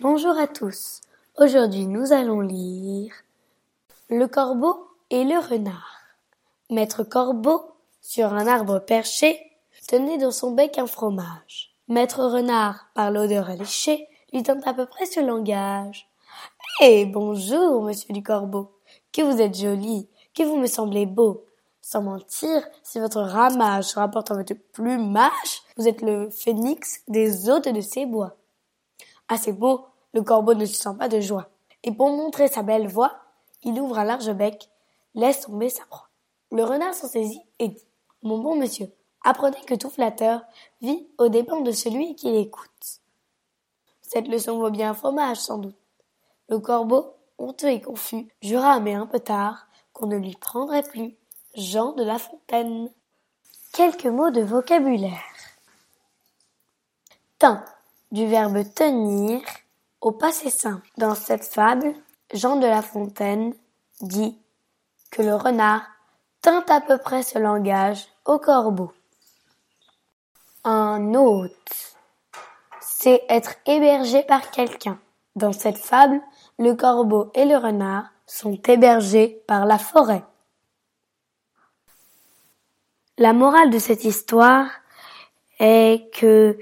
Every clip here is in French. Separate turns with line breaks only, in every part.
Bonjour à tous. Aujourd'hui, nous allons lire Le corbeau et le renard. Maître corbeau, sur un arbre perché, tenait dans son bec un fromage. Maître renard, par l'odeur alléchée, lui tint à peu près ce langage. Eh, bonjour, monsieur du corbeau. Que vous êtes joli, que vous me semblez beau. Sans mentir, si votre ramage rapporte à votre plumage, vous êtes le phénix des hôtes de ces bois. À ces mots, le corbeau ne se sent pas de joie. Et pour montrer sa belle voix, il ouvre un large bec, laisse tomber sa proie. Le renard s'en saisit et dit, Mon bon monsieur, apprenez que tout flatteur vit aux dépens de celui qui l'écoute. Cette leçon vaut bien un fromage, sans doute. Le corbeau, honteux et confus, jura, mais un peu tard, qu'on ne lui prendrait plus Jean de La Fontaine. Quelques mots de vocabulaire. Teint, du verbe tenir au passé simple. Dans cette fable, Jean de La Fontaine dit que le renard tint à peu près ce langage au corbeau. Un hôte, c'est être hébergé par quelqu'un. Dans cette fable, le corbeau et le renard sont hébergés par la forêt. La morale de cette histoire est que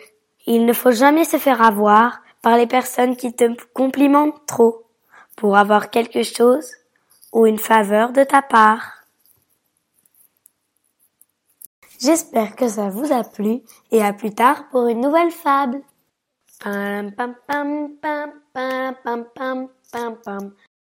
il ne faut jamais se faire avoir par les personnes qui te complimentent trop pour avoir quelque chose ou une faveur de ta part. J'espère que ça vous a plu et à plus tard pour une nouvelle fable.